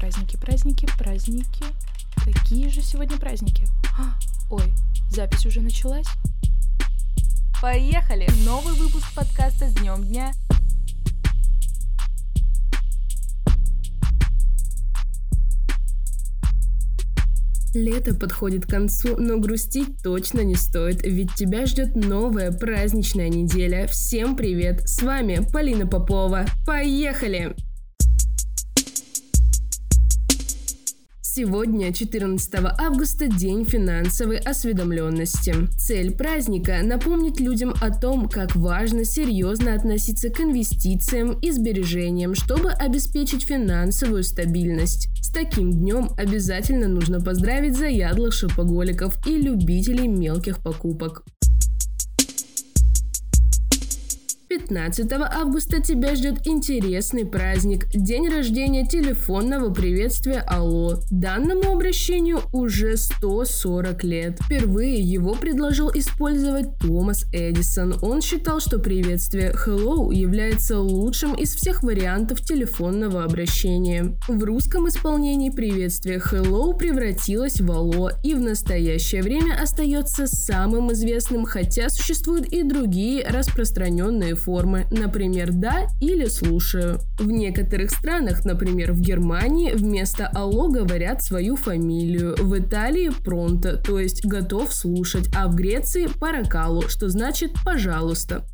Праздники, праздники, праздники. Какие же сегодня праздники? А, ой, запись уже началась? Поехали! Новый выпуск подкаста с днем дня. Лето подходит к концу, но грустить точно не стоит, ведь тебя ждет новая праздничная неделя. Всем привет! С вами Полина Попова. Поехали! Сегодня, 14 августа, день финансовой осведомленности. Цель праздника – напомнить людям о том, как важно серьезно относиться к инвестициям и сбережениям, чтобы обеспечить финансовую стабильность. С таким днем обязательно нужно поздравить заядлых шопоголиков и любителей мелких покупок. 15 августа тебя ждет интересный праздник – день рождения телефонного приветствия Алло. Данному обращению уже 140 лет. Впервые его предложил использовать Томас Эдисон. Он считал, что приветствие Hello является лучшим из всех вариантов телефонного обращения. В русском исполнении приветствие Hello превратилось в Алло и в настоящее время остается самым известным, хотя существуют и другие распространенные формы, например, «да» или «слушаю». В некоторых странах, например, в Германии, вместо «алло» говорят свою фамилию. В Италии «пронто», то есть «готов слушать», а в Греции «паракалу», что значит «пожалуйста».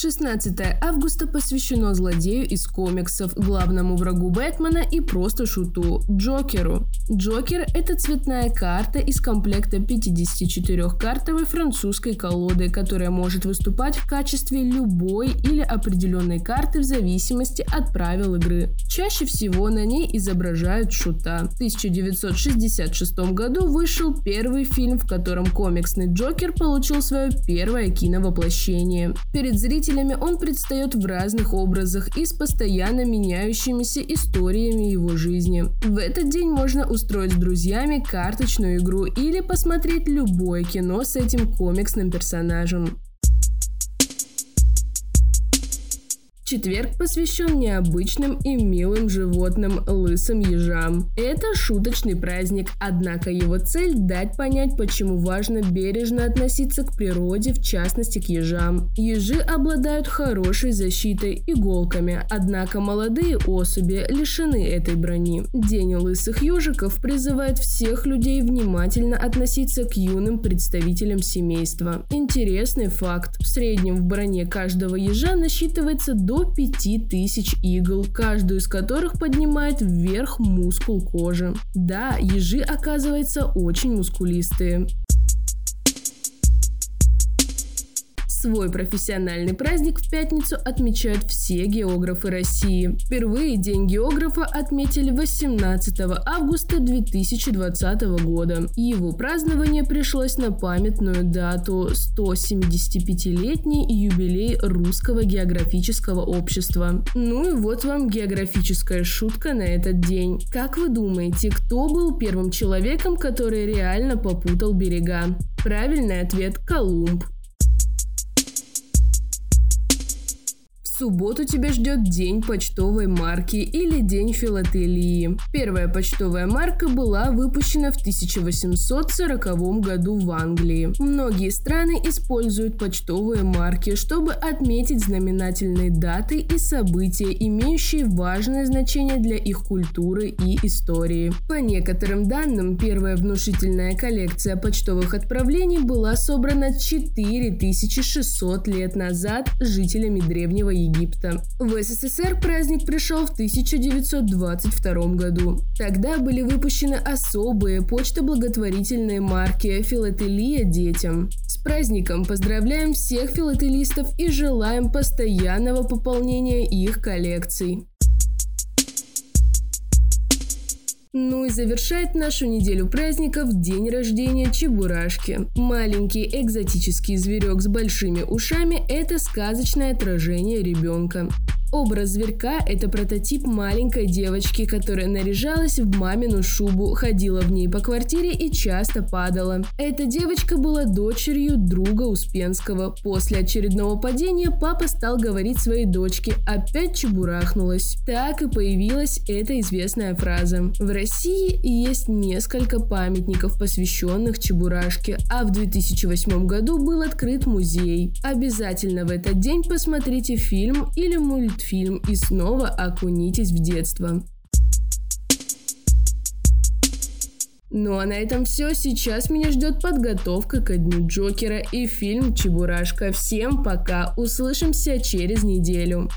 16 августа посвящено злодею из комиксов, главному врагу Бэтмена и просто шуту – Джокеру. Джокер – это цветная карта из комплекта 54-картовой французской колоды, которая может выступать в качестве любой или определенной карты в зависимости от правил игры. Чаще всего на ней изображают шута. В 1966 году вышел первый фильм, в котором комиксный Джокер получил свое первое киновоплощение. Перед зрителями зрителями он предстает в разных образах и с постоянно меняющимися историями его жизни. В этот день можно устроить с друзьями карточную игру или посмотреть любое кино с этим комиксным персонажем. Четверг посвящен необычным и милым животным – лысым ежам. Это шуточный праздник, однако его цель – дать понять, почему важно бережно относиться к природе, в частности к ежам. Ежи обладают хорошей защитой иголками, однако молодые особи лишены этой брони. День лысых ежиков призывает всех людей внимательно относиться к юным представителям семейства. Интересный факт – в среднем в броне каждого ежа насчитывается до 5000 игл, каждую из которых поднимает вверх мускул кожи. Да, ежи оказывается очень мускулистые. Свой профессиональный праздник в пятницу отмечают все географы России. Впервые День географа отметили 18 августа 2020 года. Его празднование пришлось на памятную дату 175-летний юбилей Русского географического общества. Ну и вот вам географическая шутка на этот день. Как вы думаете, кто был первым человеком, который реально попутал берега? Правильный ответ – Колумб. Субботу тебя ждет День почтовой марки или День филателии. Первая почтовая марка была выпущена в 1840 году в Англии. Многие страны используют почтовые марки, чтобы отметить знаменательные даты и события, имеющие важное значение для их культуры и истории. По некоторым данным, первая внушительная коллекция почтовых отправлений была собрана 4600 лет назад жителями Древнего Египта Египта. В СССР праздник пришел в 1922 году. Тогда были выпущены особые почтоблаготворительные марки «Филателия детям». С праздником поздравляем всех филателистов и желаем постоянного пополнения их коллекций. Ну и завершает нашу неделю праздников день рождения Чебурашки. Маленький экзотический зверек с большими ушами – это сказочное отражение ребенка. Образ зверька – это прототип маленькой девочки, которая наряжалась в мамину шубу, ходила в ней по квартире и часто падала. Эта девочка была дочерью друга Успенского. После очередного падения папа стал говорить своей дочке «опять чебурахнулась». Так и появилась эта известная фраза. В России есть несколько памятников, посвященных Чебурашке, а в 2008 году был открыт музей. Обязательно в этот день посмотрите фильм или мультфильм и снова окунитесь в детство. Ну а на этом все. Сейчас меня ждет подготовка ко дню Джокера и фильм Чебурашка. Всем пока. Услышимся через неделю.